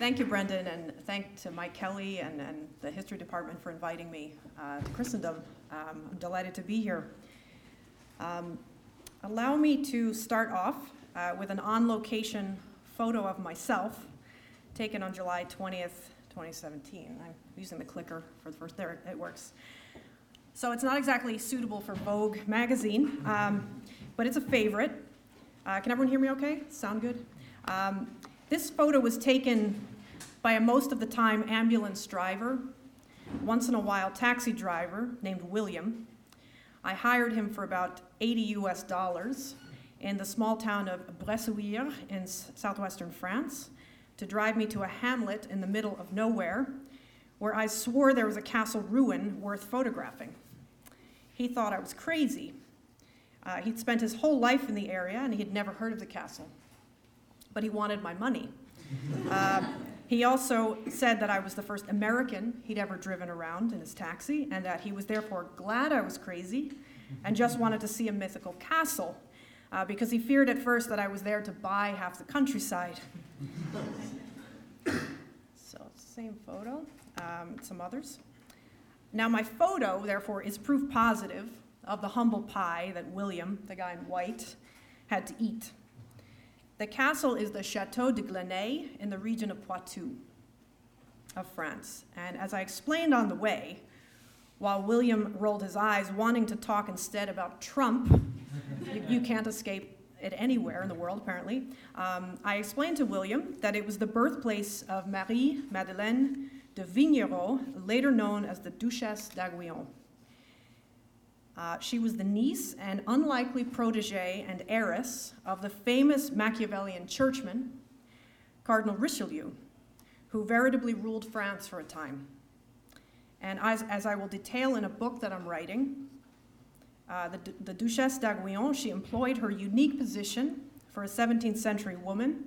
Thank you, Brendan, and thank to Mike Kelly and, and the History Department for inviting me uh, to Christendom. Um, I'm delighted to be here. Um, allow me to start off uh, with an on location photo of myself taken on July 20th, 2017. I'm using the clicker for the first, there it works. So it's not exactly suitable for Vogue magazine, um, but it's a favorite. Uh, can everyone hear me okay? Sound good? Um, this photo was taken by a most of the time ambulance driver, once in a while taxi driver named William. I hired him for about 80 US dollars in the small town of Bressuire in southwestern France to drive me to a hamlet in the middle of nowhere where I swore there was a castle ruin worth photographing. He thought I was crazy. Uh, he'd spent his whole life in the area and he'd never heard of the castle but he wanted my money. Uh, he also said that I was the first American he'd ever driven around in his taxi, and that he was therefore glad I was crazy and just wanted to see a mythical castle uh, because he feared at first that I was there to buy half the countryside. so, same photo, um, some others. Now, my photo, therefore, is proof positive of the humble pie that William, the guy in white, had to eat. The castle is the Chateau de Glenay in the region of Poitou of France. And as I explained on the way, while William rolled his eyes, wanting to talk instead about Trump, you, you, can't escape it anywhere in the world, apparently. Um, I explained to William that it was the birthplace of Marie Madeleine de Vignerot, later known as the Duchesse d'Aiguillon. Uh, she was the niece and unlikely protege and heiress of the famous Machiavellian churchman, Cardinal Richelieu, who veritably ruled France for a time. And as, as I will detail in a book that I'm writing, uh, the, the Duchesse d'Aiguillon, she employed her unique position for a 17th century woman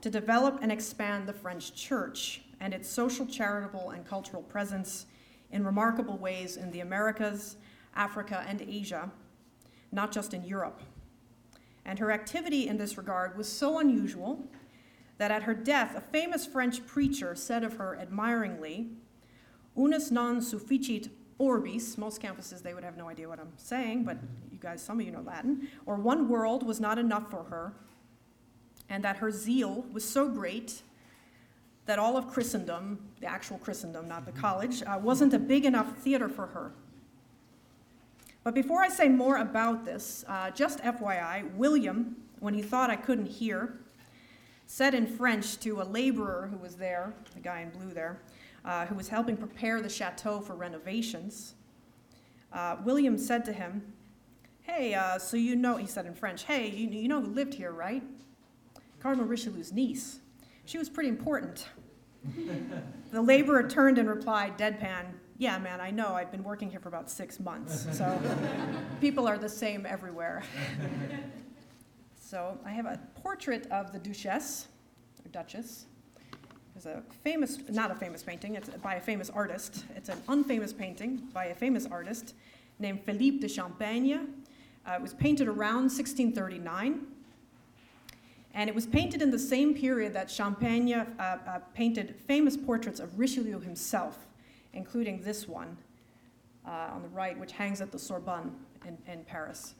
to develop and expand the French church and its social, charitable, and cultural presence in remarkable ways in the Americas Africa, and Asia, not just in Europe. And her activity in this regard was so unusual that at her death, a famous French preacher said of her admiringly, Unus non sufficit orbis, most campuses they would have no idea what I'm saying, but you guys, some of you know Latin, or one world was not enough for her, and that her zeal was so great that all of Christendom, the actual Christendom, not the college, uh, wasn't a big enough theater for her. But before I say more about this, uh, just FYI, William, when he thought I couldn't hear, said in French to a laborer who was there, the guy in blue there, uh, who was helping prepare the chateau for renovations. Uh, William said to him, Hey, uh, so you know, he said in French, Hey, you, you know who lived here, right? Cardinal Richelieu's niece. She was pretty important. the laborer turned and replied, deadpan, yeah, man, I know. I've been working here for about six months. So people are the same everywhere. so I have a portrait of the Duchess, or Duchess. It's a famous, not a famous painting, it's by a famous artist. It's an unfamous painting by a famous artist named Philippe de Champaigne. Uh, it was painted around 1639. And it was painted in the same period that Champaigne uh, uh, painted famous portraits of Richelieu himself including this one uh, on the right, which hangs at the Sorbonne in, in Paris.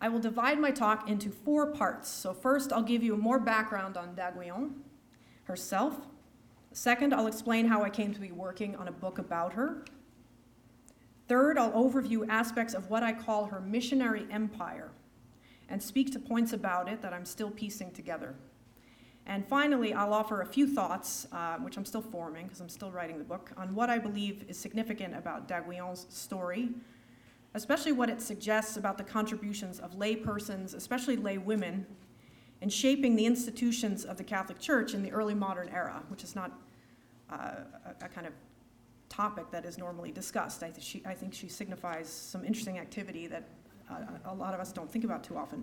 I will divide my talk into four parts. So, first, I'll give you more background on d'Aiguillon herself. Second, I'll explain how I came to be working on a book about her. Third, I'll overview aspects of what I call her missionary empire and speak to points about it that I'm still piecing together. And finally, I'll offer a few thoughts, uh, which I'm still forming because I'm still writing the book, on what I believe is significant about d'Aiguillon's story, especially what it suggests about the contributions of lay persons, especially lay women, in shaping the institutions of the Catholic Church in the early modern era, which is not uh, a, a, kind of topic that is normally discussed. I, th- she, I think she signifies some interesting activity that uh, a lot of us don't think about too often.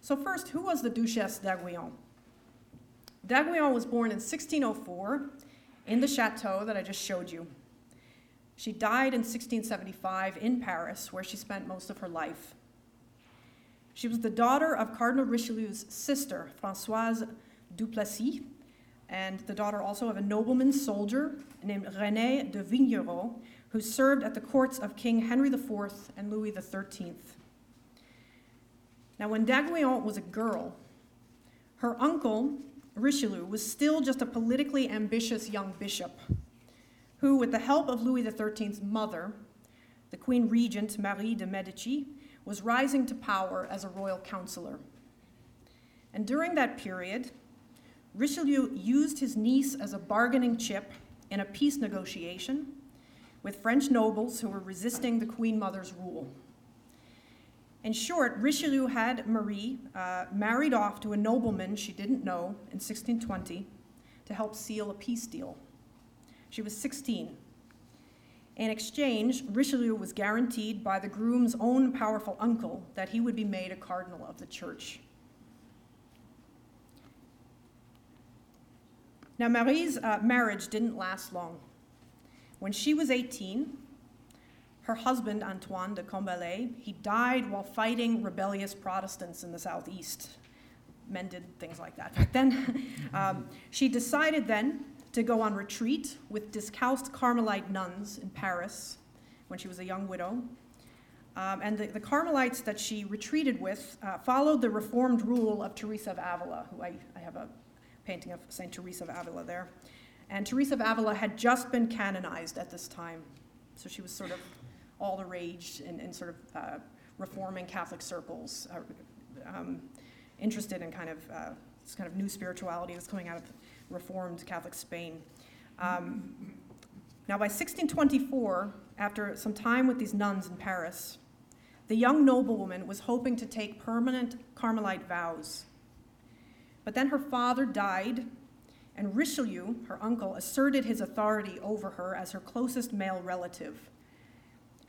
So, first, who was the Duchesse d'Aiguillon? d'Aiguillon was born in 1604 in the chateau that I just showed you. She died in 1675 in Paris, where she spent most of her life. She was the daughter of Cardinal Richelieu's sister, Francoise Duplessis, and the daughter also of a nobleman soldier named René de Vignerot, who served at the courts of King Henry IV and Louis XIII. Now, when d'Aiguillon was a girl, her uncle, Richelieu, was still just a politically ambitious young bishop who, with the help of Louis XIII's mother, the Queen Regent Marie de Medici, was rising to power as a royal counselor. And during that period, Richelieu used his niece as a bargaining chip in a peace negotiation with French nobles who were resisting the Queen Mother's rule. In short, Richelieu had Marie uh, married off to a nobleman she didn't know in 1620 to help seal a peace deal. She was 16. In exchange, Richelieu was guaranteed by the groom's own powerful uncle that he would be made a cardinal of the church. Now, Marie's uh, marriage didn't last long. When she was 18, her husband, Antoine de Combalet, he died while fighting rebellious Protestants in the southeast. Men did things like that back then. um, she decided then to go on retreat with Discalced Carmelite nuns in Paris when she was a young widow. Um, and the, the, Carmelites that she retreated with uh, followed the reformed rule of Teresa of Avila, who I, I have a painting of St. Teresa of Avila there. And Teresa of Avila had just been canonized at this time. So she was sort of all the rage in, sort of uh, reforming Catholic circles, uh, um, interested in kind of uh, this kind of new spirituality that's coming out of Reformed Catholic Spain. Um, now, by 1624, after some time with these nuns in Paris, the young noblewoman was hoping to take permanent Carmelite vows. But then her father died, and Richelieu, her uncle, asserted his authority over her as her closest male relative.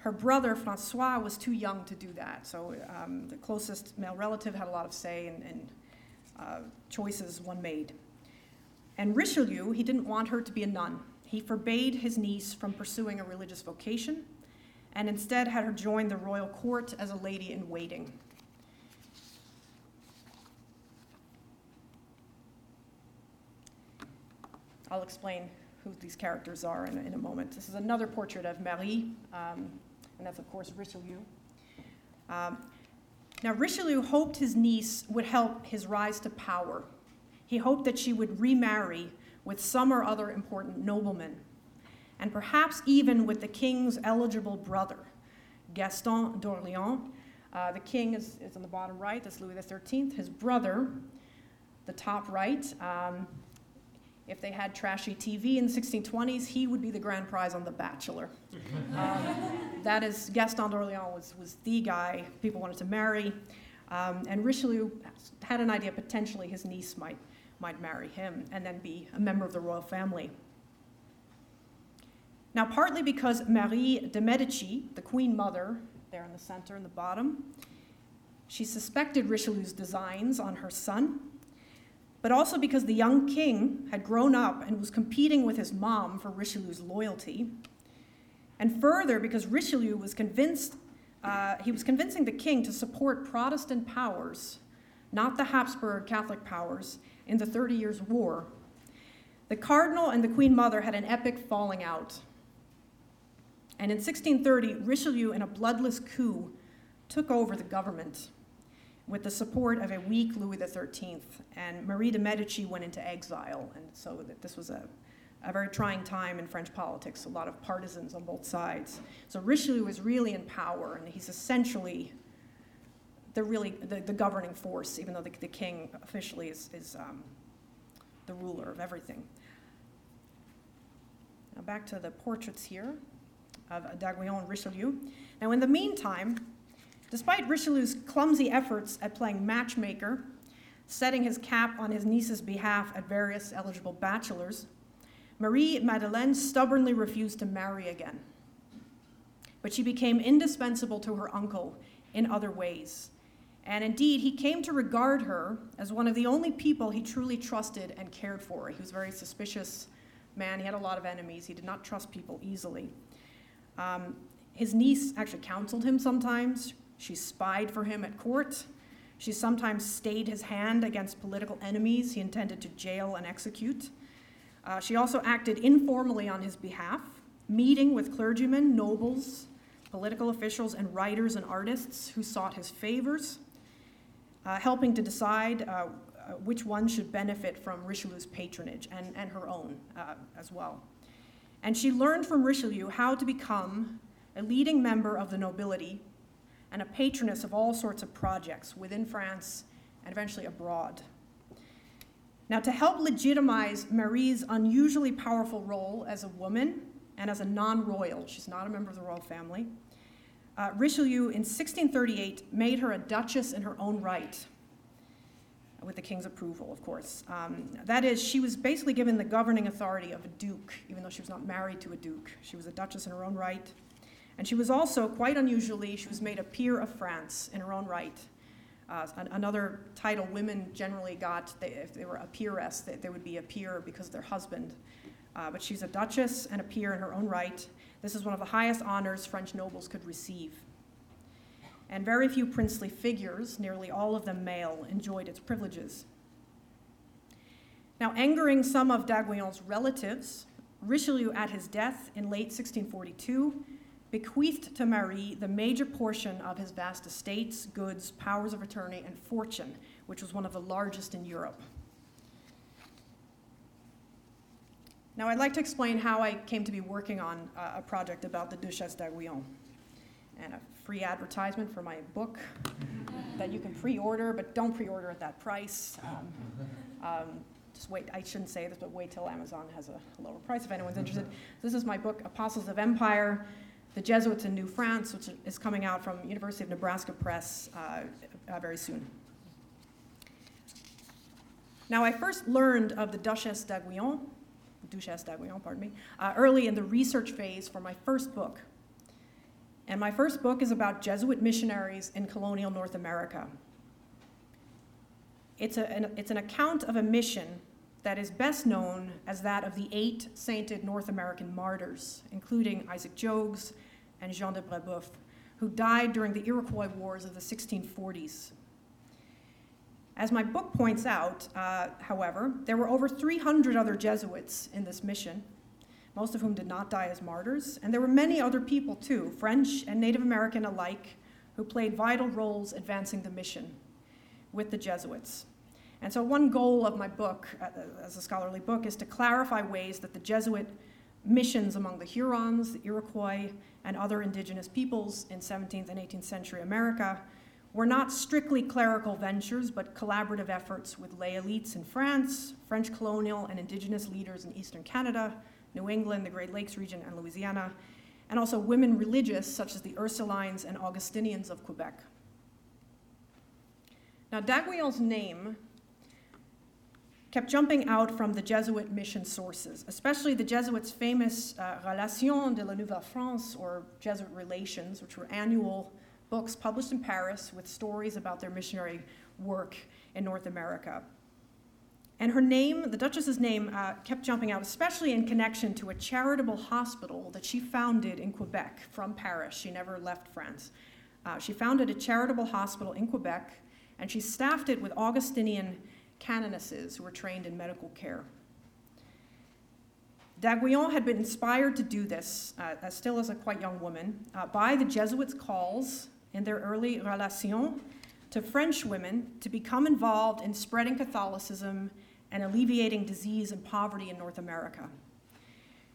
Her brother, Francois, was too young to do that, so um, the closest male relative had a lot of say in, in uh, choices one made. And Richelieu, he didn't want her to be a nun. He forbade his niece from pursuing a religious vocation and instead had her join the royal court as a lady in waiting. I'll explain who these characters are in a, in a moment. This is another portrait of Marie, um, and that's, of course, Richelieu. Um, now, Richelieu hoped his niece would help his rise to power. He hoped that she would remarry with some or other important nobleman, and perhaps even with the king's eligible brother, Gaston d'Orléans. Uh, the king is, is on the bottom right, that's Louis XIII. His brother, the top right, um, if they had trashy TV in the 1620s, he would be the grand prize on The Bachelor. um, that is, Gaston d'Orléans was, was the guy people wanted to marry. Um, and Richelieu had an idea potentially his niece might, might marry him and then be a member of the royal family. Now, partly because Marie de Medici, the queen mother, there in the center in the bottom, she suspected Richelieu's designs on her son but also because the young king had grown up and was competing with his mom for Richelieu's loyalty. And further, because Richelieu was convinced, uh, he was convincing the king to support Protestant powers, not the Habsburg Catholic powers, in the Thirty Years' War. The cardinal and the queen mother had an epic falling out. And in 1630, Richelieu, in a bloodless coup, took over the government with the support of a weak Louis XIII. And Marie de Medici went into exile, and so this was a, a very trying time in French politics, a lot of partisans on both sides. So Richelieu is really in power, and he's essentially the really the, the governing force, even though the, the king officially is, is um, the ruler of everything. Now back to the portraits here of d'Aiguillon and Richelieu. Now in the meantime, Despite Richelieu's clumsy efforts at playing matchmaker, setting his cap on his niece's behalf at various eligible bachelors, Marie Madeleine stubbornly refused to marry again. But she became indispensable to her uncle in other ways. And indeed, he came to regard her as one of the only people he truly trusted and cared for. He was a very suspicious man. He had a lot of enemies. He did not trust people easily. Um, his niece actually counseled him sometimes. She spied for him at court. She sometimes stayed his hand against political enemies he intended to jail and execute. Uh, she also acted informally on his behalf, meeting with clergymen, nobles, political officials, and writers and artists who sought his favors, uh, helping to decide uh, uh which one should benefit from Richelieu's patronage and, and her own uh, as well. And she learned from Richelieu how to become a leading member of the nobility and a patroness of all sorts of projects within France and eventually abroad. Now, to help legitimize Marie's unusually powerful role as a woman and as a non royal, she's not a member of the royal family, uh, Richelieu in 1638 made her a duchess in her own right, with the king's approval, of course. Um, that is, she was basically given the governing authority of a duke, even though she was not married to a duke. She was a duchess in her own right. And she was also, quite unusually, she was made a peer of France in her own right. Uh, another title women generally got, they, if they were a peeress, they, they, would be a peer because of their husband. Uh, but she's a duchess and a peer in her own right. This is one of the highest honors French nobles could receive. And very few princely figures, nearly all of them male, enjoyed its privileges. Now, angering some of d'Aiguillon's relatives, Richelieu, at his death in late 1642, bequeathed to Marie the major portion of his vast estates, goods, powers of attorney, and fortune, which was one of the largest in Europe. Now, I'd like to explain how I came to be working on a project about the Duchesse d'Aiguillon and a free advertisement for my book that you can pre order, but don't pre order at that price. Um, um, just wait, I shouldn't say this, but wait till Amazon has a lower price if anyone's interested. This is my book, Apostles of Empire the Jesuits in New France, which is coming out from University of Nebraska Press uh, uh, very soon. Now, I first learned of the Duchesse d'Aiguillon, Duchesse d'Aiguillon, pardon me, uh, early in the research phase for my first book. And my first book is about Jesuit missionaries in colonial North America. It's, a, an, it's an account of a mission that is best known as that of the eight sainted North American martyrs, including Isaac Jogues and Jean de Brebeuf, who died during the Iroquois Wars of the 1640s. As my book points out, uh, however, there were over 300 other Jesuits in this mission, most of whom did not die as martyrs, and there were many other people too, French and Native American alike, who played vital roles advancing the mission with the Jesuits. And so, one goal of my book, uh, as a scholarly book, is to clarify ways that the Jesuit missions among the Hurons, the Iroquois, and other indigenous peoples in 17th and 18th century America were not strictly clerical ventures, but collaborative efforts with lay elites in France, French colonial and indigenous leaders in eastern Canada, New England, the Great Lakes region, and Louisiana, and also women religious, such as the Ursulines and Augustinians of Quebec. Now, d'Aiguillon's name kept jumping out from the Jesuit mission sources, especially the Jesuits' famous uh, Relations de la Nouvelle France, or Jesuit Relations, which were annual books published in Paris with stories about their missionary work in North America. And her name, the Duchess's name, uh, kept jumping out, especially in connection to a charitable hospital that she founded in Quebec from Paris. She never left France. Uh, she founded a charitable hospital in Quebec, and she staffed it with Augustinian canonesses who were trained in medical care. D'Aiguillon had been inspired to do this, uh, still as a quite young woman, uh, by the Jesuits' calls in their early Relations to French women to become involved in spreading Catholicism and alleviating disease and poverty in North America.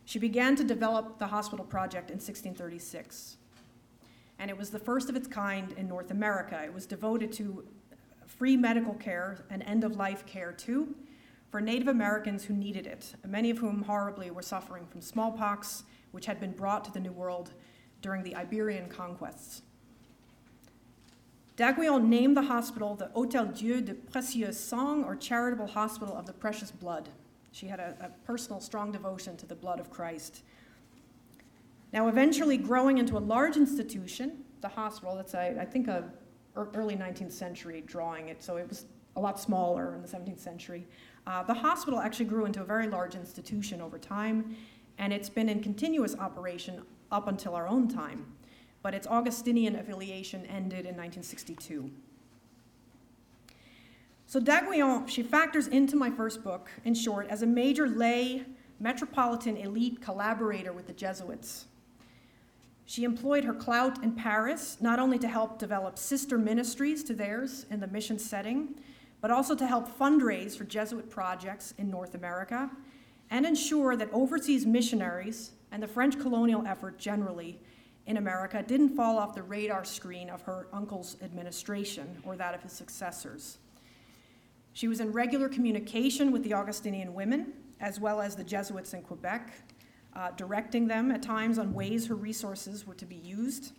She began to develop the hospital project in 1636. And it was the first of its kind in North America. It was devoted to free medical care and end of life care too for Native Americans who needed it, many of whom horribly were suffering from smallpox, which had been brought to the New World during the Iberian conquests. D'Aiguillon named the hospital the Hôtel Dieu de Précieux Sang, or Charitable Hospital of the Precious Blood. She had a, a personal, strong devotion to the blood of Christ. Now, eventually growing into a large institution, the hospital, that's, I think, a early 19th century drawing it, so it was a lot smaller in the 17th century. Uh, the hospital actually grew into a very large institution over time, and it's been in continuous operation up until our own time. But its Augustinian affiliation ended in 1962. So d'Aiguillon, she factors into my first book, in short, as a major lay metropolitan elite collaborator with the Jesuits. She employed her clout in Paris not only to help develop sister ministries to theirs in the mission setting, but also to help fundraise for Jesuit projects in North America and ensure that overseas missionaries and the French colonial effort generally in America didn't fall off the radar screen of her uncle's administration or that of his successors. She was in regular communication with the Augustinian women, as well as the Jesuits in Quebec, uh, directing them at times on ways her resources were to be used,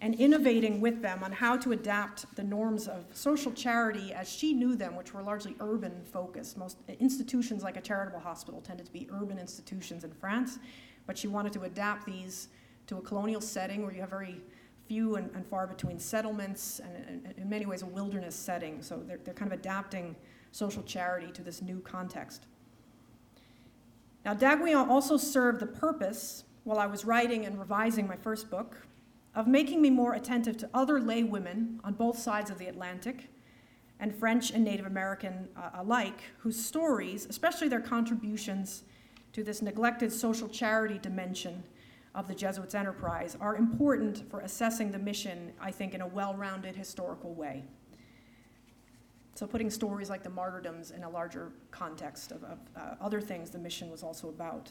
and innovating with them on how to adapt the norms of social charity as she knew them, which were largely urban focused. Most institutions like a charitable hospital tended to be urban institutions in France, but she wanted to adapt these to a colonial setting where you have very few and, and far between settlements and, and, in many ways a wilderness setting. So they're, they're kind of adapting social charity to this new context. Now, d'Aiguillon also served the purpose, while I was writing and revising my first book, of making me more attentive to other lay women on both sides of the Atlantic, and French and Native American uh, alike, whose stories, especially their contributions to this neglected social charity dimension of the Jesuits' enterprise, are important for assessing the mission, I think, in a well rounded historical way. So, putting stories like the martyrdoms in a larger context of, of uh, other things the mission was also about.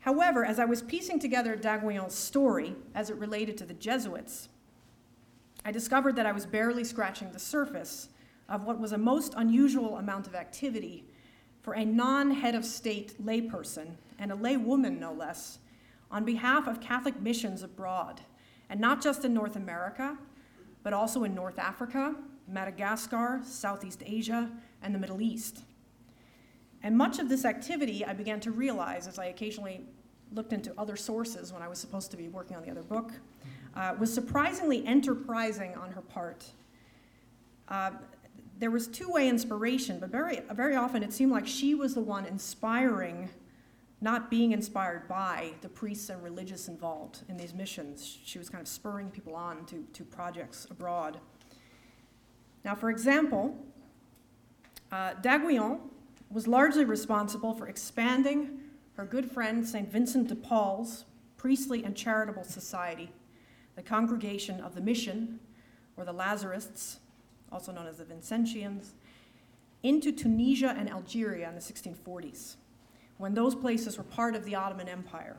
However, as I was piecing together d'Aiguillon's story as it related to the Jesuits, I discovered that I was barely scratching the surface of what was a most unusual amount of activity for a non head of state layperson, and a laywoman no less, on behalf of Catholic missions abroad, and not just in North America, but also in North Africa, Madagascar, Southeast Asia, and the Middle East. And much of this activity I began to realize as I occasionally looked into other sources when I was supposed to be working on the other book, uh, was surprisingly enterprising on her part. Uh, there was two-way inspiration, but very, very often it seemed like she was the one inspiring, not being inspired by the priests and religious involved in these missions. She was kind of spurring people on to, to projects abroad. Now, for example, uh, d'Aiguillon was largely responsible for expanding her good friend St. Vincent de Paul's priestly and charitable society, the Congregation of the Mission, or the Lazarists, also known as the Vincentians, into Tunisia and Algeria in the 1640s, when those places were part of the Ottoman Empire.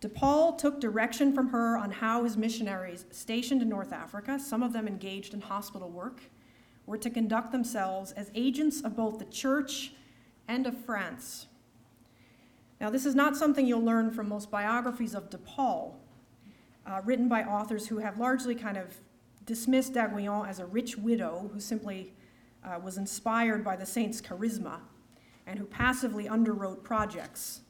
De Paul took direction from her on how his missionaries stationed in North Africa, some of them engaged in hospital work, were to conduct themselves as agents of both the church and of France. Now, this is not something you'll learn from most biographies of De Paul, uh, written by authors who have largely kind of dismissed d'Aiguillon as a rich widow who simply uh, was inspired by the saint's charisma and who passively underwrote projects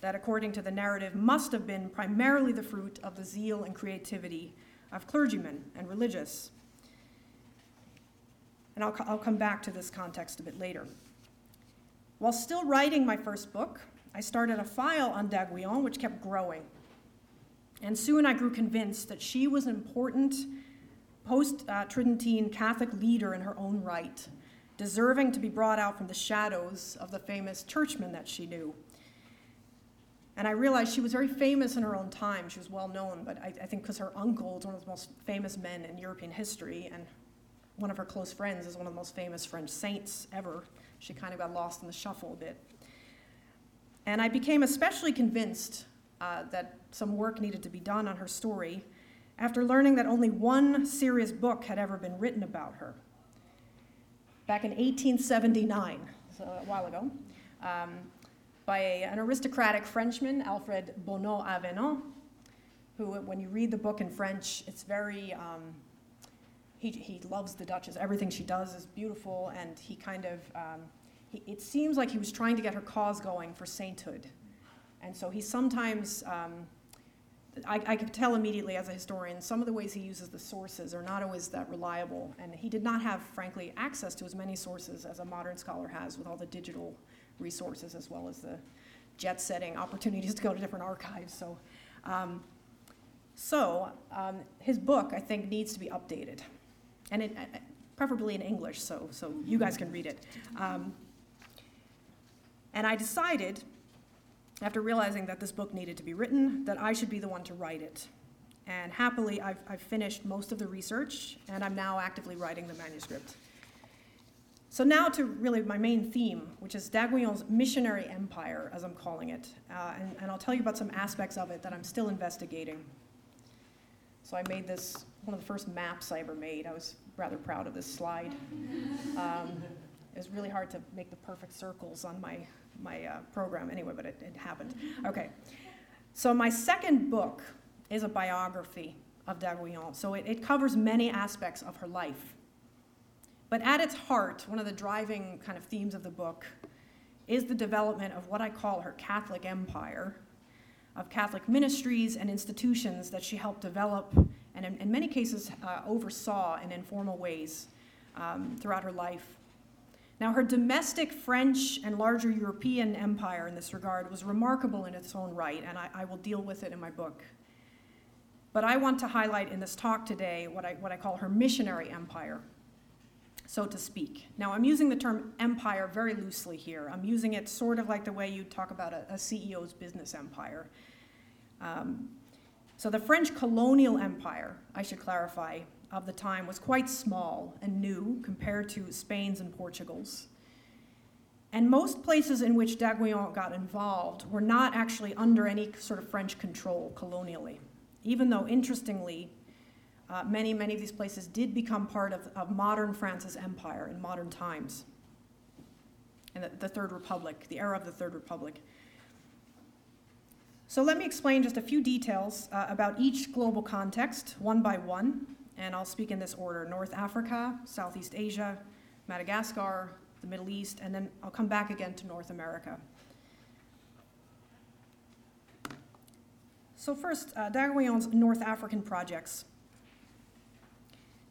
that, according to the narrative, must have been primarily the fruit of the zeal and creativity of clergymen and religious. And I'll, I'll come back to this context a bit later. While still writing my first book, I started a file on d'Aiguillon, which kept growing. And soon I grew convinced that she was an important post uh, Catholic leader in her own right, deserving to be brought out from the shadows of the famous churchmen that she knew. And I realized she was very famous in her own time. She was well known, but I, I think because her uncle is one of the most famous men in European history, and one of her close friends is one of the most famous French saints ever, she kind of got lost in the shuffle a bit. And I became especially convinced uh, that some work needed to be done on her story after learning that only one serious book had ever been written about her. Back in 1879, so a while ago, um, by an aristocratic Frenchman, Alfred Bonneau-Avenant, who, when you read the book in French, it's very, um, he, he loves the Duchess. Everything she does is beautiful, and he kind of, um, he, it seems like he was trying to get her cause going for sainthood. And so he sometimes um, I, I could tell immediately as a historian, some of the ways he uses the sources are not always that reliable. And he did not have, frankly, access to as many sources as a modern scholar has with all the digital resources as well as the jet setting opportunities to go to different archives. So, um, so um, his book, I think, needs to be updated. and it, uh, preferably in English, so, so you guys can read it. Um, and I decided, after realizing that this book needed to be written, that I should be the one to write it. And happily, I've, I've finished most of the research, and I'm now actively writing the manuscript. So now to really my main theme, which is d'Aiguillon's missionary empire, as I'm calling it. Uh, and, and I'll tell you about some aspects of it that I'm still investigating. So I made this, one of the first maps I ever made. I was rather proud of this slide. Um, it was really hard to make the perfect circles on my, my uh, program anyway, but it, it happened. Okay. So my second book is a biography of d'Aiguillon. So it, it covers many aspects of her life. But at its heart, one of the driving kind of themes of the book is the development of what I call her Catholic empire, of Catholic ministries and institutions that she helped develop and, in, in many cases, uh, oversaw in informal ways um, throughout her life. Now, her domestic French and larger European empire in this regard was remarkable in its own right, and I, I will deal with it in my book. But I want to highlight in this talk today what I, what I call her missionary empire, so to speak. Now, I'm using the term empire very loosely here. I'm using it sort of like the way you talk about a, a CEO's business empire. Um, so, the French colonial empire, I should clarify, of the time was quite small and new compared to Spain's and Portugal's. And most places in which d'Aiguillon got involved were not actually under any sort of French control colonially even though, interestingly, uh, many, many of these places did become part of, of modern France's empire in modern times, in the, the Third Republic, the era of the Third Republic. So let me explain just a few details uh, about each global context, one by one, and I'll speak in this order North Africa, Southeast Asia, Madagascar, the Middle East, and then I'll come back again to North America. So first, uh, d'Aiguillon's North African projects.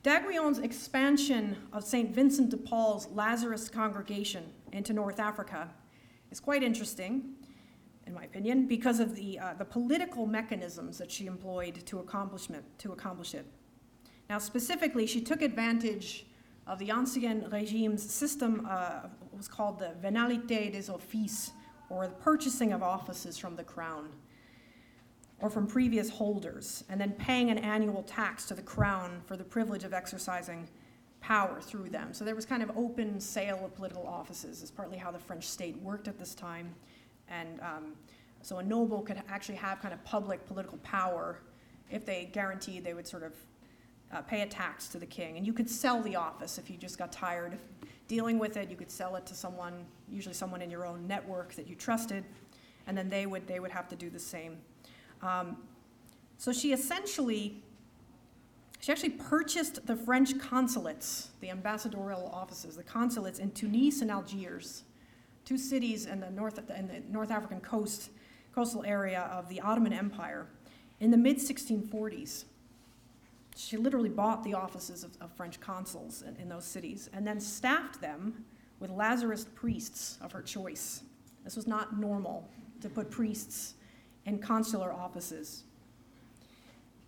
d'Aiguillon's expansion of St. Vincent de Paul's Lazarist congregation into North Africa is quite interesting, in my opinion, because of the, uh, the political mechanisms that she employed to, accomplishment, to accomplish it. Now, specifically, she took advantage of the Ancien Regime's system, uh, was called the venalité des offices, or the purchasing of offices from the crown or from previous holders, and then paying an annual tax to the crown for the privilege of exercising power through them. So there was kind of open sale of political offices, is partly how the French state worked at this time. And um, so a noble could actually have kind of public political power if they guaranteed they would sort of uh, pay a tax to the king. And you could sell the office if you just got tired of dealing with it. You could sell it to someone, usually someone in your own network that you trusted, and then they would, they would have to do the same. Um, so she essentially, she actually purchased the French consulates, the ambassadorial offices, the consulates in Tunis and Algiers, two cities in the North, in the North African coast, coastal area of the Ottoman Empire in the mid 1640s. She literally bought the offices of, of French consuls in, in those cities and then staffed them with Lazarist priests of her choice. This was not normal to put priests in consular offices.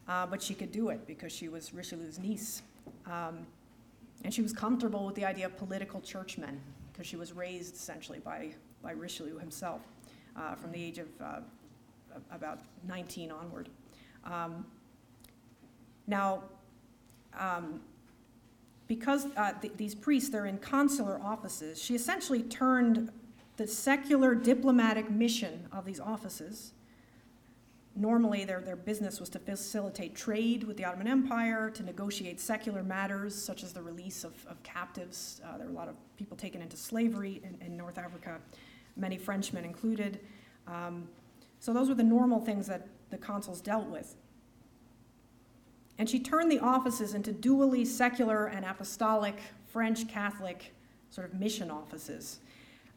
Uh, but she could do it because she was Richelieu's niece. Um, and she was comfortable with the idea of political churchmen because she was raised essentially by, by Richelieu himself uh, from the age of uh, about 19 onward. Um, now, um, because uh, th- these priests, they're in consular offices, she essentially turned the secular diplomatic mission of these offices Normally, their, their business was to facilitate trade with the Ottoman Empire, to negotiate secular matters such as the release of, of captives. Uh, there were a lot of people taken into slavery in, in North Africa, many Frenchmen included. Um, so, those were the normal things that the consuls dealt with. And she turned the offices into dually secular and apostolic French Catholic sort of mission offices.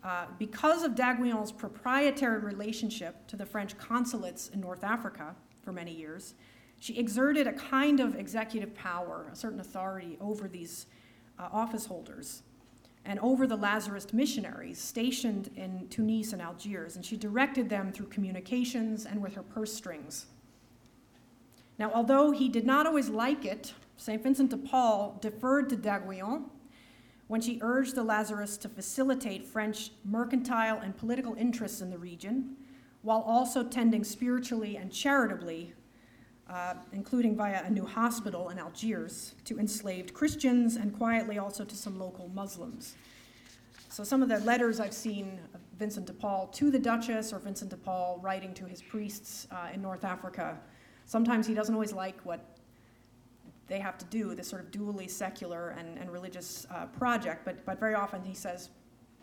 Uh, because of d'Aiguillon's proprietary relationship to the French consulates in North Africa for many years, she exerted a kind of executive power, a certain authority over these uh, office holders and over the Lazarist missionaries stationed in Tunis and Algiers, and she directed them through communications and with her purse strings. Now, although he did not always like it, St. Vincent de Paul deferred to d'Aiguillon when she urged the Lazarists to facilitate French mercantile and political interests in the region, while also tending spiritually and charitably, uh, including via a new hospital in Algiers, to enslaved Christians and quietly also to some local Muslims. So some of the letters I've seen of Vincent de Paul to the Duchess or Vincent de Paul writing to his priests uh, in North Africa, sometimes he doesn't always like what they have to do, this sort of dually secular and, and religious uh, project, but, but very often he says,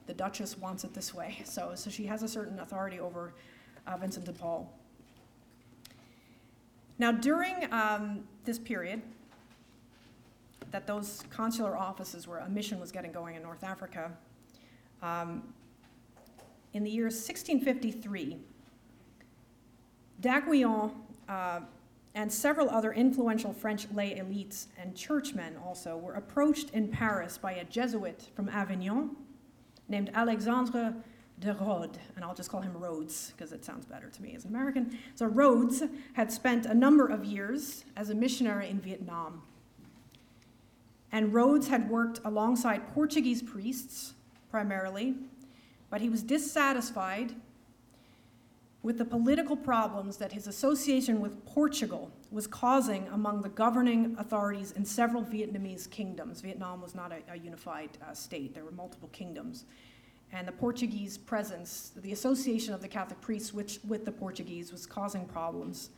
the Duchess wants it this way. So, so she has a certain authority over uh, Vincent de Paul. Now, during um, this period, that those consular offices where a mission was getting going in North Africa, um, in the year 1653, d'Aiguillon uh, and several other influential French lay elites and churchmen also were approached in Paris by a Jesuit from Avignon named Alexandre de Rhodes, and I'll just call him Rhodes because it sounds better to me as an American. So Rhodes had spent a number of years as a missionary in Vietnam. And Rhodes had worked alongside Portuguese priests primarily, but he was dissatisfied with the political problems that his association with Portugal was causing among the governing authorities in several Vietnamese kingdoms. Vietnam was not a, a unified uh, state, there were multiple kingdoms. And the Portuguese presence, the association of the Catholic priests with, with the Portuguese, was causing problems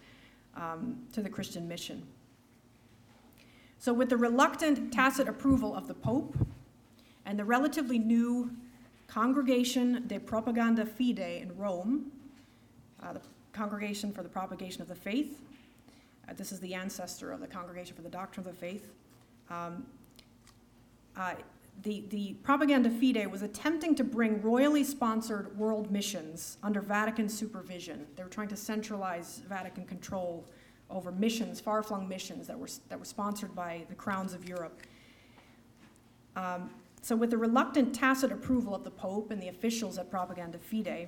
um, to the Christian mission. So, with the reluctant, tacit approval of the Pope and the relatively new Congregation de Propaganda Fide in Rome, uh, the Congregation for the Propagation of the Faith. Uh, this is the ancestor of the Congregation for the Doctrine of the Faith. Um, uh, the, the Propaganda Fide was attempting to bring royally sponsored world missions under Vatican supervision. They were trying to centralize Vatican control over missions, far flung missions that were, that were sponsored by the crowns of Europe. Um, so, with the reluctant tacit approval of the Pope and the officials at Propaganda Fide,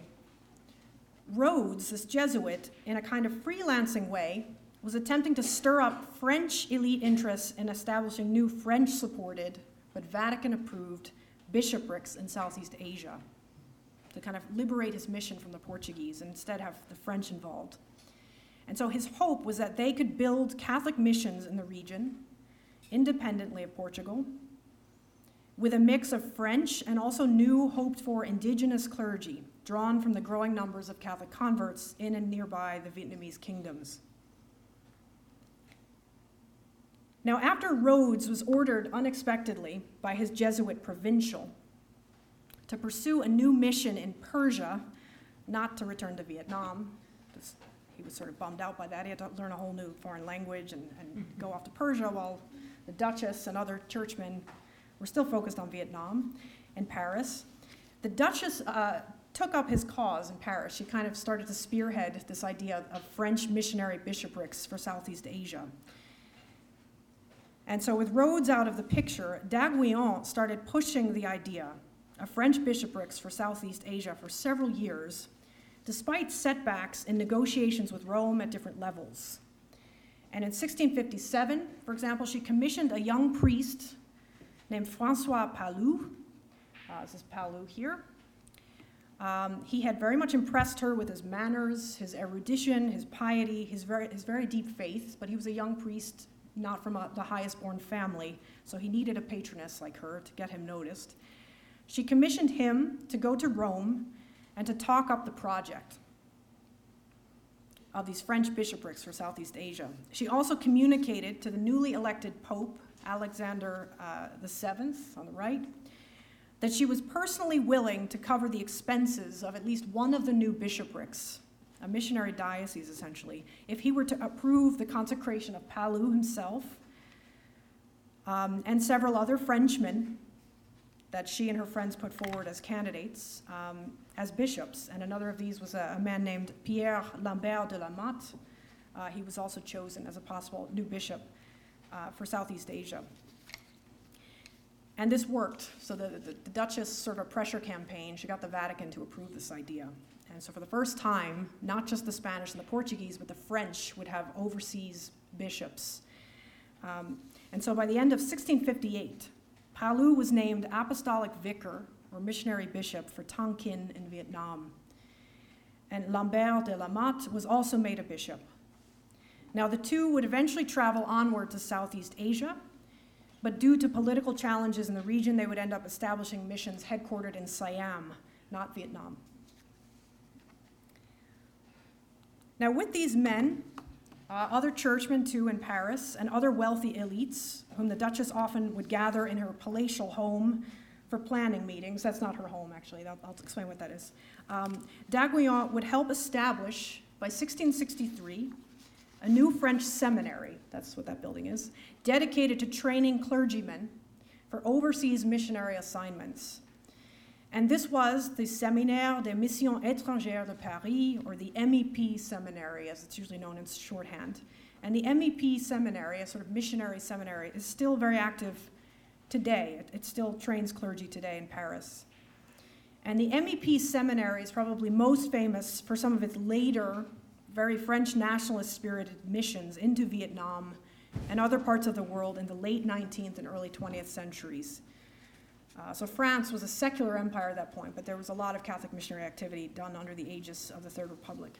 Rhodes, this Jesuit, in a kind of freelancing way, was attempting to stir up French elite interests in establishing new French supported but Vatican approved bishoprics in Southeast Asia to kind of liberate his mission from the Portuguese and instead have the French involved. And so his hope was that they could build Catholic missions in the region independently of Portugal with a mix of French and also new hoped for indigenous clergy drawn from the growing numbers of Catholic converts in and nearby the Vietnamese kingdoms. Now, after Rhodes was ordered unexpectedly by his Jesuit provincial to pursue a new mission in Persia, not to return to Vietnam, he was sort of bummed out by that. He had to learn a whole new foreign language and, and go off to Persia while the Duchess and other churchmen were still focused on Vietnam and Paris. The Duchess uh, took up his cause in Paris. She kind of started to spearhead this idea of French missionary bishoprics for Southeast Asia. And so, with Rhodes out of the picture, d'Aiguillon started pushing the idea of French bishoprics for Southeast Asia for several years, despite setbacks in negotiations with Rome at different levels. And in 1657, for example, she commissioned a young priest named Francois Pallu. Uh, this is Pallu here. Um, he had very much impressed her with his manners, his erudition, his piety, his very, his very deep faith, but he was a young priest not from a, the highest born family, so he needed a patroness like her to get him noticed. She commissioned him to go to Rome and to talk up the project of these French bishoprics for Southeast Asia. She also communicated to the newly elected Pope, Alexander uh, VII, on the right, that she was personally willing to cover the expenses of at least one of the new bishoprics a missionary diocese essentially, if he were to approve the consecration of Pallu himself um, and several other Frenchmen that she and her friends put forward as candidates um, as bishops. And another of these was a, a man named Pierre Lambert de la Motte. Uh, he was also chosen as a possible new bishop uh, for Southeast Asia. And this worked. So the, the, the Duchess sort of a pressure campaign, she got the Vatican to approve this idea. And so, for the first time, not just the Spanish and the Portuguese, but the French would have overseas bishops. Um, And so by the end of 1658, Pallu was named apostolic vicar or missionary bishop for Tonkin in Vietnam. And Lambert de la Motte was also made a bishop. Now, the two would eventually travel onward to Southeast Asia, but due to political challenges in the region, they would end up establishing missions headquartered in Siam, not Vietnam. Now, with these men, uh, other churchmen too in Paris, and other wealthy elites, whom the Duchess often would gather in her palatial home for planning meetings. That's not her home, actually. I'll, I'll explain what that is. Um, d'Aiguillon would help establish, by 1663, a new French seminary, that's what that building is, dedicated to training clergymen for overseas missionary assignments. And this was the Séminaire des Missions Étrangères de Paris, or the MEP Seminary, as it's usually known in shorthand. And the MEP Seminary, a sort of missionary seminary, is still very active today. It, it still trains clergy today in Paris. And the MEP Seminary is probably most famous for some of its later, very French nationalist spirited missions into Vietnam and other parts of the world in the late 19th and early 20th centuries. Uh, so France was a secular empire at that point, but there was a lot of Catholic missionary activity done under the aegis of the Third Republic.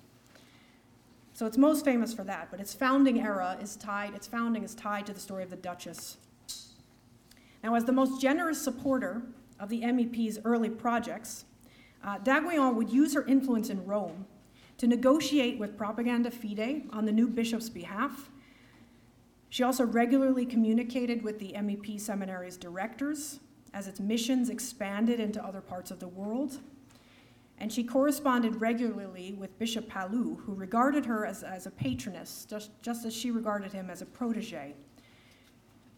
So it's most famous for that, but its founding era is tied, its founding is tied to the story of the Duchess. Now, as the most generous supporter of the MEP's early projects, uh, d'Aiguillon would use her influence in Rome to negotiate with Propaganda Fide on the new bishop's behalf. She also regularly communicated with the MEP seminary's directors as its missions expanded into other parts of the world. And she corresponded regularly with Bishop Pallu, who regarded her as, as a patroness, just, just as she regarded him as a protege.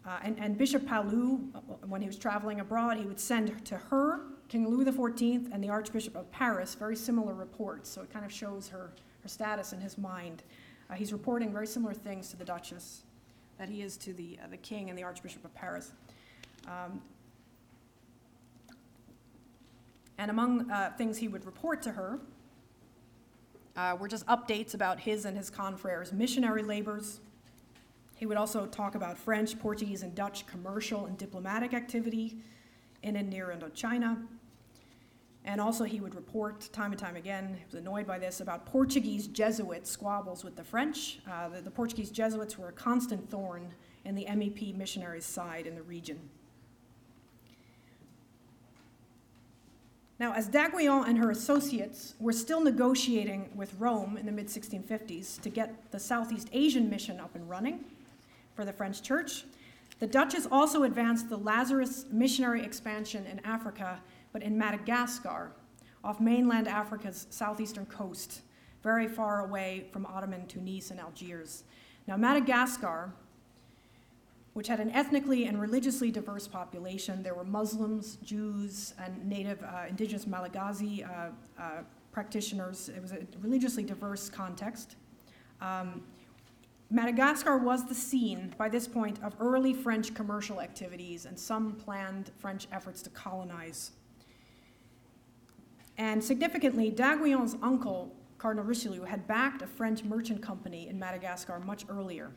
Uh, and, and, Bishop Pallu, uh, when he was traveling abroad, he would send to her, King Louis XIV, and the Archbishop of Paris very similar reports. So it kind of shows her, her status in his mind. Uh, he's reporting very similar things to the Duchess that he is to the, uh, the King and the Archbishop of Paris. Um, and among uh, things he would report to her uh, were just updates about his and his confreres' missionary labors. He would also talk about French, Portuguese, and Dutch commercial and diplomatic activity in and near Indochina. And also, he would report time and time again, he was annoyed by this, about Portuguese Jesuit squabbles with the French. Uh, the, the Portuguese Jesuits were a constant thorn in the MEP missionaries' side in the region. Now, as d'Aiguillon and her associates were still negotiating with Rome in the mid 1650s to get the Southeast Asian mission up and running for the French church, the Duchess also advanced the Lazarist missionary expansion in Africa, but in Madagascar, off mainland Africa's southeastern coast, very far away from Ottoman Tunis and Algiers. Now, Madagascar which had an ethnically and religiously diverse population. There were Muslims, Jews, and native uh, indigenous Malagasy uh, uh, practitioners. It was a religiously diverse context. Um, Madagascar was the scene, by this point, of early French commercial activities and some planned French efforts to colonize. And significantly, d'Aiguillon's uncle, Cardinal Richelieu, had backed a French merchant company in Madagascar much earlier.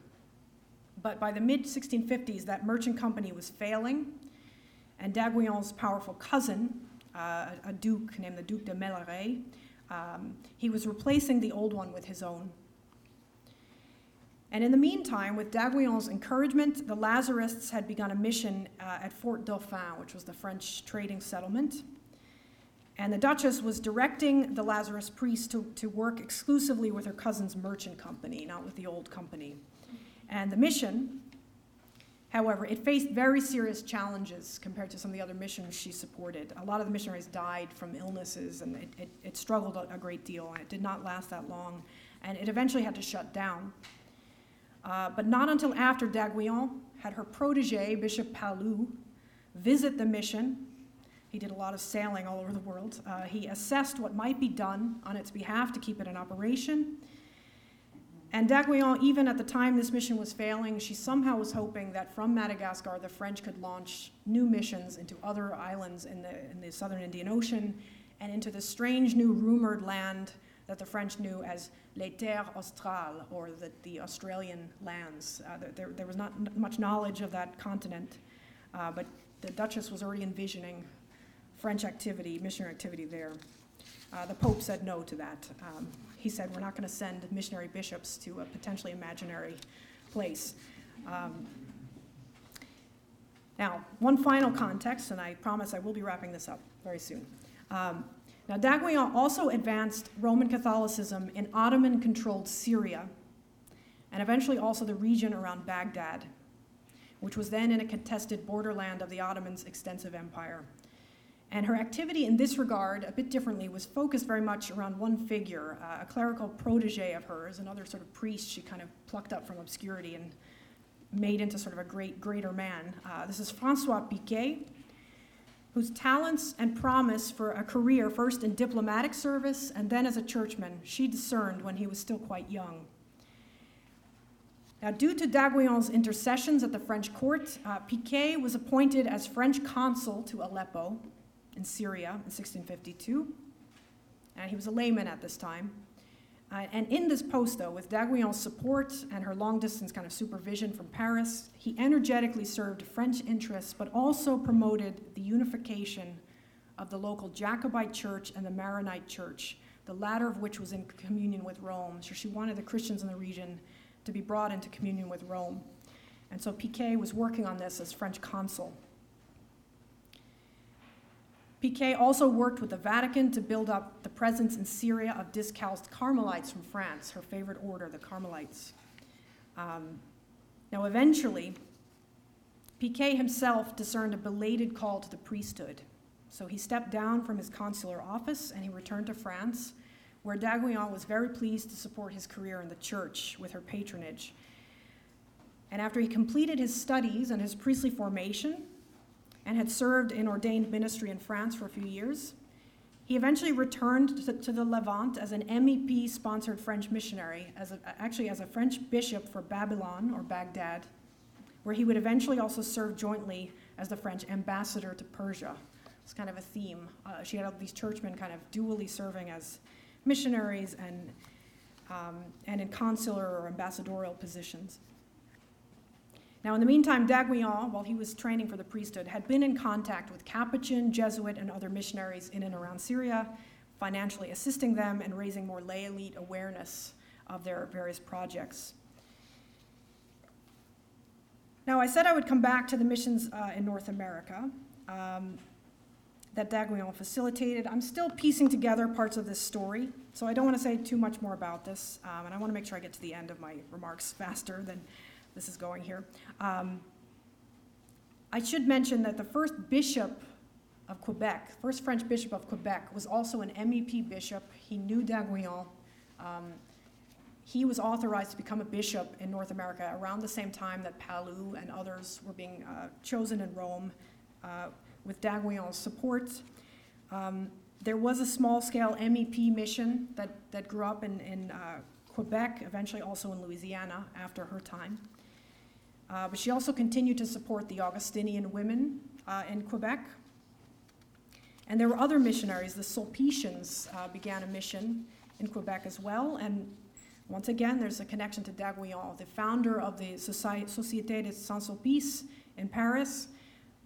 But by the mid 1650s, that merchant company was failing, and d'Aiguillon's powerful cousin, uh, a duke named the Duc de Meilleraye, um, he was replacing the old one with his own. And in the meantime, with d'Aiguillon's encouragement, the Lazarists had begun a mission uh, at Fort Dauphin, which was the French trading settlement. And the Duchess was directing the Lazarist priests to, to work exclusively with her cousin's merchant company, not with the old company. And the mission, however, it faced very serious challenges compared to some of the other missions she supported. A lot of the missionaries died from illnesses, and it, it, it struggled a, great deal, and it did not last that long. And it eventually had to shut down. Uh, but not until after d'Aiguillon had her protege, Bishop Pallu, visit the mission. He did a lot of sailing all over the world. Uh, he assessed what might be done on its behalf to keep it in operation. And d'Aiguillon, even at the time this mission was failing, she somehow was hoping that from Madagascar the French could launch new missions into other islands in the, in the southern Indian Ocean and into the strange new rumored land that the French knew as les terres australes, or the, the Australian lands. Uh, there, there, was not much knowledge of that continent, uh, but the Duchess was already envisioning French activity, missionary activity there. Uh, the Pope said no to that. Um, he said, We're not going to send missionary bishops to a potentially imaginary place. Um, now, one final context, and I promise I will be wrapping this up very soon. Um, now, d'Aiguillon also advanced Roman Catholicism in Ottoman controlled Syria and eventually also the region around Baghdad, which was then in a contested borderland of the Ottomans' extensive empire. And her activity in this regard, a bit differently, was focused very much around one figure, uh, a clerical protege of hers, another sort of priest she kind of plucked up from obscurity and made into sort of a great, greater man. Uh, this is Francois Picquet, whose talents and promise for a career, first in diplomatic service and then as a churchman, she discerned when he was still quite young. Now, due to d'Aiguillon's intercessions at the French court, uh, Picquet was appointed as French consul to Aleppo in Syria in 1652. And he was a layman at this time. Uh, and in this post, though, with d'Aiguillon's support and her long distance kind of supervision from Paris, he energetically served French interests, but also promoted the unification of the local Jacobite church and the Maronite church, the latter of which was in communion with Rome. So she wanted the Christians in the region to be brought into communion with Rome. And so Picquet was working on this as French consul. Picquet also worked with the Vatican to build up the presence in Syria of discalced Carmelites from France, her favorite order, the Carmelites. Um, now, eventually, Picquet himself discerned a belated call to the priesthood. So he stepped down from his consular office and he returned to France, where d'Aiguillon was very pleased to support his career in the church with her patronage. And after he completed his studies and his priestly formation, and had served in ordained ministry in France for a few years. He eventually returned to, to the Levant as an MEP sponsored French missionary, as a, actually as a French bishop for Babylon or Baghdad, where he would eventually also serve jointly as the French ambassador to Persia. It's kind of a theme. Uh, she had all these churchmen kind of dually serving as missionaries and, um, and in consular or ambassadorial positions. Now, in the meantime, d'Aiguillon, while he was training for the priesthood, had been in contact with Capuchin, Jesuit, and other missionaries in and around Syria, financially assisting them and raising more lay elite awareness of their various projects. Now, I said I would come back to the missions uh, in North America um, that d'Aiguillon facilitated. I'm still piecing together parts of this story, so I don't want to say too much more about this, um, and I want to make sure I get to the end of my remarks faster than this is going here. Um, I should mention that the first bishop of Quebec, first French bishop of Quebec, was also an MEP bishop. He knew d'Aiguillon. Um, he was authorized to become a bishop in North America around the same time that Pallu and others were being uh, chosen in Rome uh, with d'Aiguillon's support. Um, there was a small scale MEP mission that, that grew up in, in uh, Quebec, eventually also in Louisiana after her time. Uh, but she also continued to support the Augustinian women uh, in Quebec. And there were other missionaries. The Sulpicians uh, began a mission in Quebec as well. And once again, there's a connection to d'Aiguillon, the founder of the Société de Saint-Sulpice in Paris.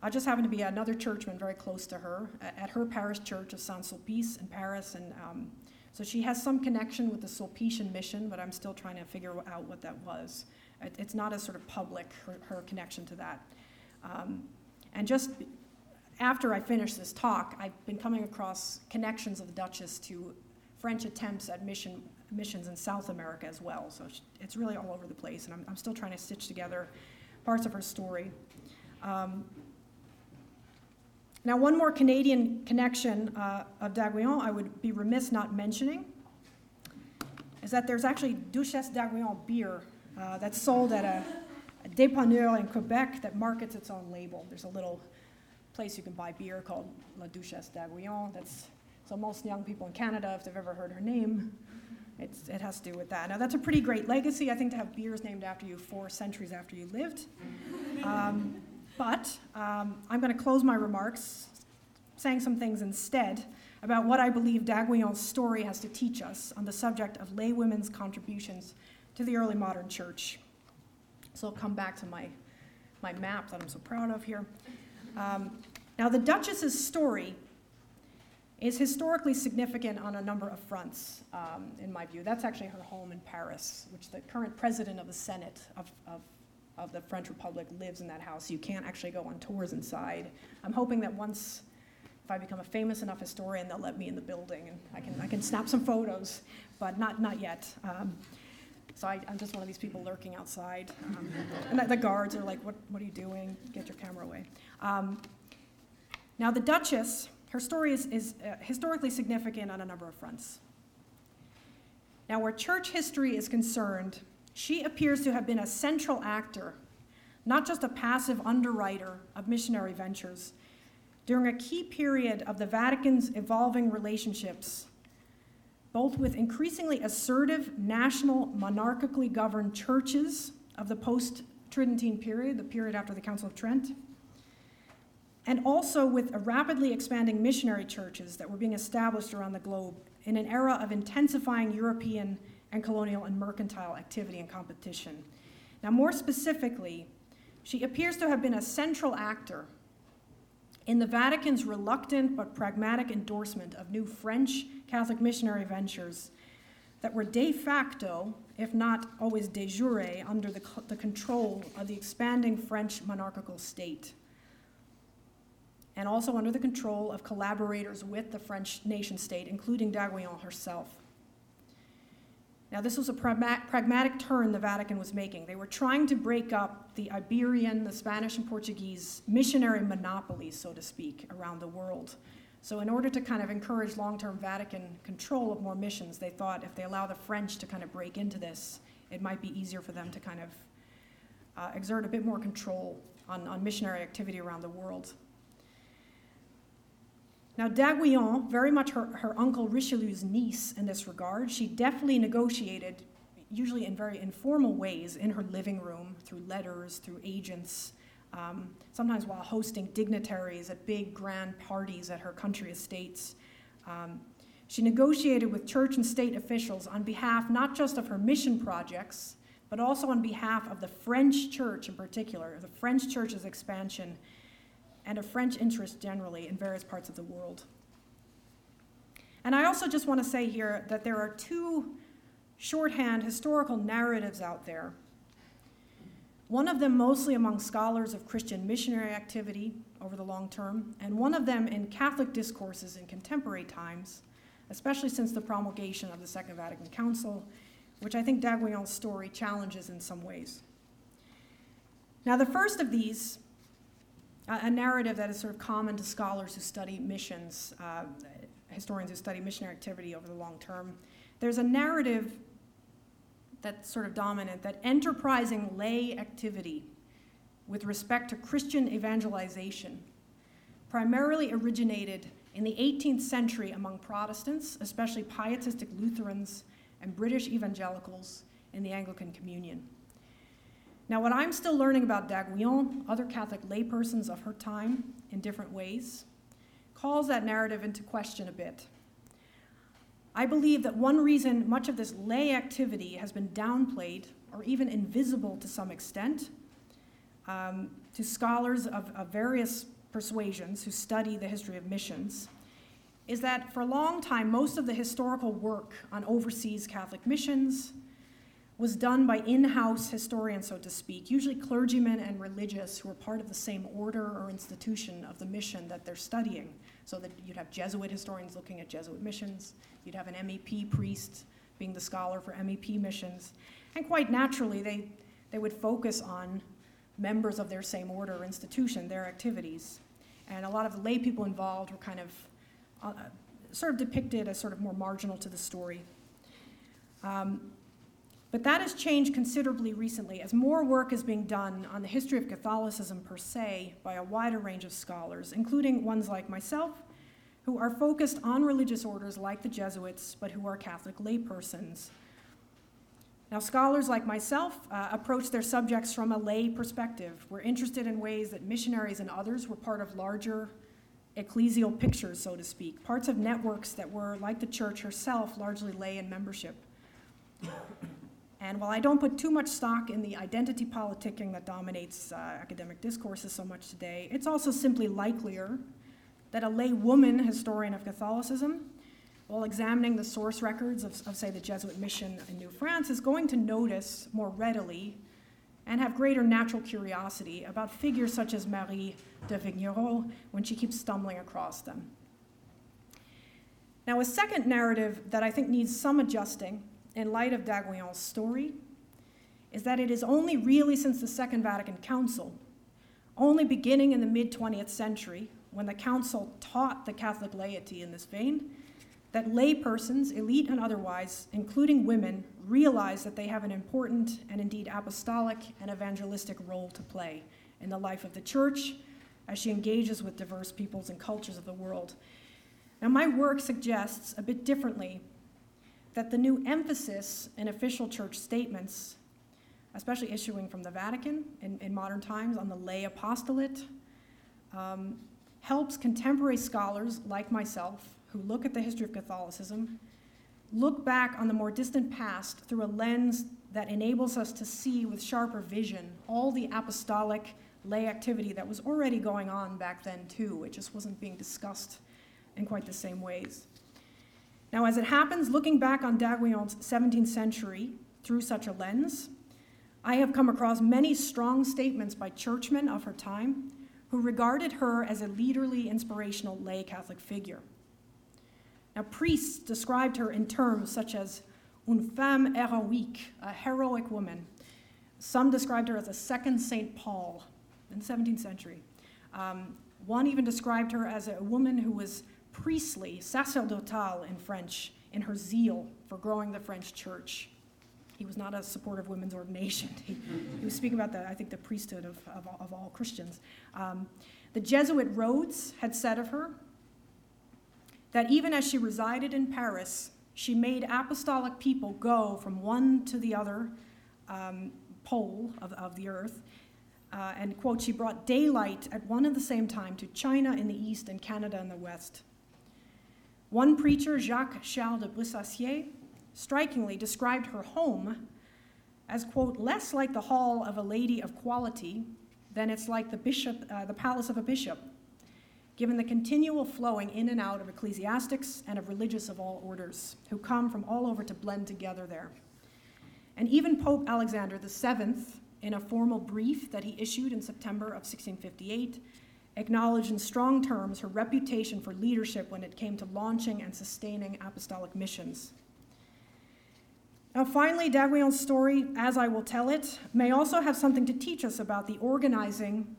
I just happened to be another churchman very close to her at her parish church of Saint-Sulpice in Paris. And um, so she has some connection with the Sulpician mission, but I'm still trying to figure out what that was. It, it's not as sort of public, her, her connection to that. Um, and just after I finished this talk, I've been coming across connections of the Duchess to French attempts at mission, missions in South America as well. So it's really all over the place, and I'm, I'm still trying to stitch together parts of her story. Um, now, one more Canadian connection uh, of d'Aiguillon I would be remiss not mentioning is that there's actually Duchesse d'Aiguillon beer uh, that's sold at a, a dépanneur in Quebec that markets its own label. There's a little place you can buy beer called La Duchesse d'Aiguillon. That's so most young people in Canada, if they've ever heard her name, it's, it has to do with that. Now that's a pretty great legacy, I think, to have beers named after you four centuries after you lived. Um, but um, I'm going to close my remarks saying some things instead about what I believe d'Aiguillon's story has to teach us on the subject of lay women's contributions to the early modern church. So I'll come back to my, my map that I'm so proud of here. Um, now, the Duchess's story is historically significant on a number of fronts, um, in my view. That's actually her home in Paris, which the current president of the Senate of, of, of the French Republic lives in that house. You can't actually go on tours inside. I'm hoping that once, if I become a famous enough historian, they'll let me in the building and I can, I can snap some photos, but not, not yet. Um, so I, am just one of these people lurking outside. Um, and the, the, guards are like, what, what are you doing? Get your camera away. Um, now, the Duchess her story is, is uh, historically significant on a number of fronts. Now, where church history is concerned, she appears to have been a central actor, not just a passive underwriter of missionary ventures, during a key period of the Vatican's evolving relationships, both with increasingly assertive national monarchically governed churches of the post Tridentine period, the period after the Council of Trent and also with a rapidly expanding missionary churches that were being established around the globe in an era of intensifying European and colonial and mercantile activity and competition. Now, more specifically, she appears to have been a central actor in the Vatican's reluctant but pragmatic endorsement of new French Catholic missionary ventures that were de facto, if not always de jure, under the, the control of the expanding French monarchical state and also under the control of collaborators with the French nation state, including d'Aiguillon herself. Now, this was a pragmatic turn the Vatican was making. They were trying to break up the Iberian, the Spanish, and Portuguese missionary monopolies, so to speak, around the world. So, in order to kind of encourage long term Vatican control of more missions, they thought if they allow the French to kind of break into this, it might be easier for them to kind of uh, exert a bit more control on, on missionary activity around the world. Now, d'Aiguillon, very much her, her uncle Richelieu's niece in this regard, she deftly negotiated, usually in very informal ways, in her living room, through letters, through agents, um, sometimes while hosting dignitaries at big grand parties at her country estates. Um, she negotiated with church and state officials on behalf not just of her mission projects, but also on behalf of the French church in particular, the French church's expansion and of French interest generally in various parts of the world. And I also just want to say here that there are two shorthand historical narratives out there. One of them mostly among scholars of Christian missionary activity over the long term, and one of them in Catholic discourses in contemporary times, especially since the promulgation of the Second Vatican Council, which I think d'Aiguillon's story challenges in some ways. Now, the first of these a narrative that is sort of common to scholars who study missions, uh, historians who study missionary activity over the long term. There's a narrative that's sort of dominant that enterprising lay activity with respect to Christian evangelization primarily originated in the 18th century among Protestants, especially pietistic Lutherans and British evangelicals in the Anglican Communion. Now, what I'm still learning about d'Aiguillon, other Catholic laypersons of her time in different ways, calls that narrative into question a bit. I believe that one reason much of this lay activity has been downplayed or even invisible to some extent um, to scholars of, of various persuasions who study the history of missions is that for a long time, most of the historical work on overseas Catholic missions, was done by in house historians, so to speak, usually clergymen and religious who were part of the same order or institution of the mission that they're studying. So that you'd have Jesuit historians looking at Jesuit missions, you'd have an MEP priest being the scholar for MEP missions, and quite naturally, they, they would focus on members of their same order or institution, their activities. And a lot of the lay people involved were kind of uh, sort of depicted as sort of more marginal to the story. Um, but that has changed considerably recently as more work is being done on the history of Catholicism per se by a wider range of scholars, including ones like myself, who are focused on religious orders like the Jesuits, but who are Catholic laypersons. Now, scholars like myself uh, approach their subjects from a lay perspective. We're interested in ways that missionaries and others were part of larger ecclesial pictures, so to speak, parts of networks that were, like the church herself, largely lay in membership. And while I don't put too much stock in the identity politicking that dominates uh, academic discourses so much today, it's also simply likelier that a lay woman historian of Catholicism, while examining the source records of, of, say, the Jesuit mission in New France, is going to notice more readily and have greater natural curiosity about figures such as Marie de Vignerot when she keeps stumbling across them. Now, a second narrative that I think needs some adjusting in light of d'Aiguillon's story is that it is only really since the Second Vatican Council, only beginning in the mid 20th century, when the Council taught the Catholic laity in this vein, that laypersons, elite and otherwise, including women, realize that they have an important and indeed apostolic and evangelistic role to play in the life of the church as she engages with diverse peoples and cultures of the world. Now, my work suggests a bit differently that the new emphasis in official church statements, especially issuing from the Vatican in, in modern times on the lay apostolate, um, helps contemporary scholars like myself who look at the history of Catholicism look back on the more distant past through a lens that enables us to see with sharper vision all the apostolic lay activity that was already going on back then, too. It just wasn't being discussed in quite the same ways. Now, as it happens, looking back on d'Aiguillon's 17th century through such a lens, I have come across many strong statements by churchmen of her time who regarded her as a leaderly, inspirational lay Catholic figure. Now, priests described her in terms such as une femme héroïque, a heroic woman. Some described her as a second St. Paul in the 17th century. Um, one even described her as a woman who was priestly, sacerdotale in French, in her zeal for growing the French church. He was not a supporter of women's ordination. He, he was speaking about the, I think, the priesthood of, of, of all Christians. Um, the Jesuit Rhodes had said of her that even as she resided in Paris, she made apostolic people go from one to the other um, pole of, of the earth. Uh, and, quote, she brought daylight at one and the same time to China in the east and Canada in the west. One preacher, Jacques Charles de Brissacier, strikingly described her home as, quote, less like the hall of a lady of quality than it's like the, bishop, uh, the palace of a bishop, given the continual flowing in and out of ecclesiastics and of religious of all orders who come from all over to blend together there. And even Pope Alexander VII, in a formal brief that he issued in September of 1658, acknowledged in strong terms her reputation for leadership when it came to launching and sustaining apostolic missions. Now, finally, d'Aiguillon's story, as I will tell it, may also have something to teach us about the organizing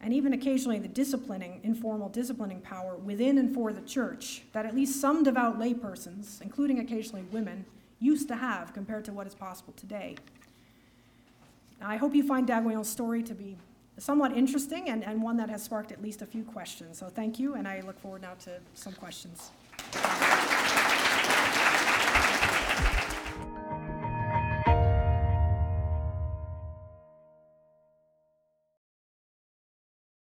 and even occasionally the disciplining, informal disciplining power within and for the church that at least some devout laypersons, including occasionally women, used to have compared to what is possible today. I hope you find d'Aiguillon's story to be somewhat interesting and, and one that has sparked at least a few questions. So thank you, and I look forward now to some questions.